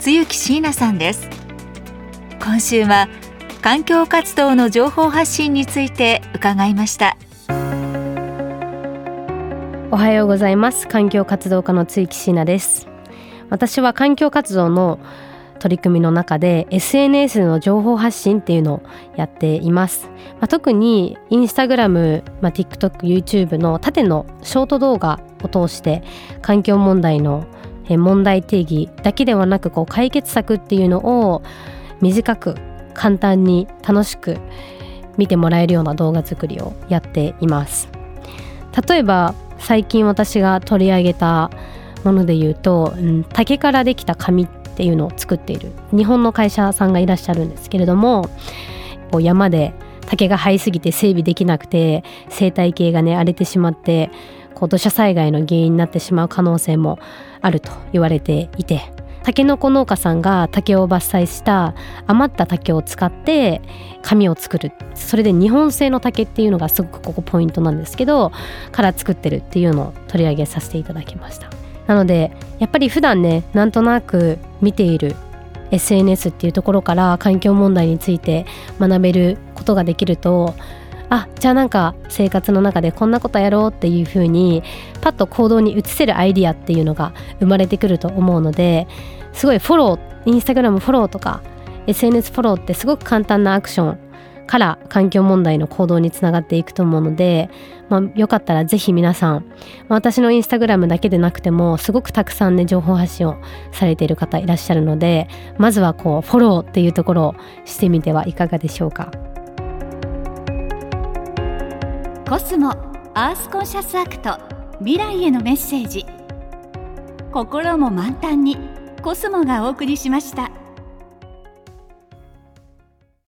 露木椎名さんです。今週は環境活動の情報発信について伺いました。おはようございます。環境活動家の露木椎名です。私は環境活動の取り組みの中で SNS の情報発信っていうのをやっています、まあ、特にインスタグラム、まあ、TikTok、YouTube の縦のショート動画を通して環境問題の問題定義だけではなくこう解決策っていうのを短く簡単に楽しく見てもらえるような動画作りをやっています。例えば最近私が取り上げたもので言うと、うん、竹からできた紙っていうのを作っている日本の会社さんがいらっしゃるんですけれどもこう山で竹が生えすぎて整備できなくて生態系がね荒れてしまってこう土砂災害の原因になってしまう可能性もあると言われていてタケノコ農家さんが竹を伐採した余った竹を使って紙を作る。それで日本製の竹っていうのがすごくここポイントなんですけどから作ってるっていうのを取り上げさせていただきました。なのでやっぱり普段ねなんとなく見ている SNS っていうところから環境問題について学べることができるとあじゃあなんか生活の中でこんなことやろうっていうふうにパッと行動に移せるアイディアっていうのが生まれてくると思うのですごいフォローインスタグラムフォローとか SNS フォローってすごく簡単なアクションから環境問題の行動につながっていくと思うので、まあ、よかったらぜひ皆さん、まあ、私のインスタグラムだけでなくてもすごくたくさんね情報発信をされている方いらっしゃるのでまずはこうフォローっていうところをしてみてはいかがでしょうか？コスモアースコンシャスアクト未来へのメッセージ心も満タンにコスモがお送りしました。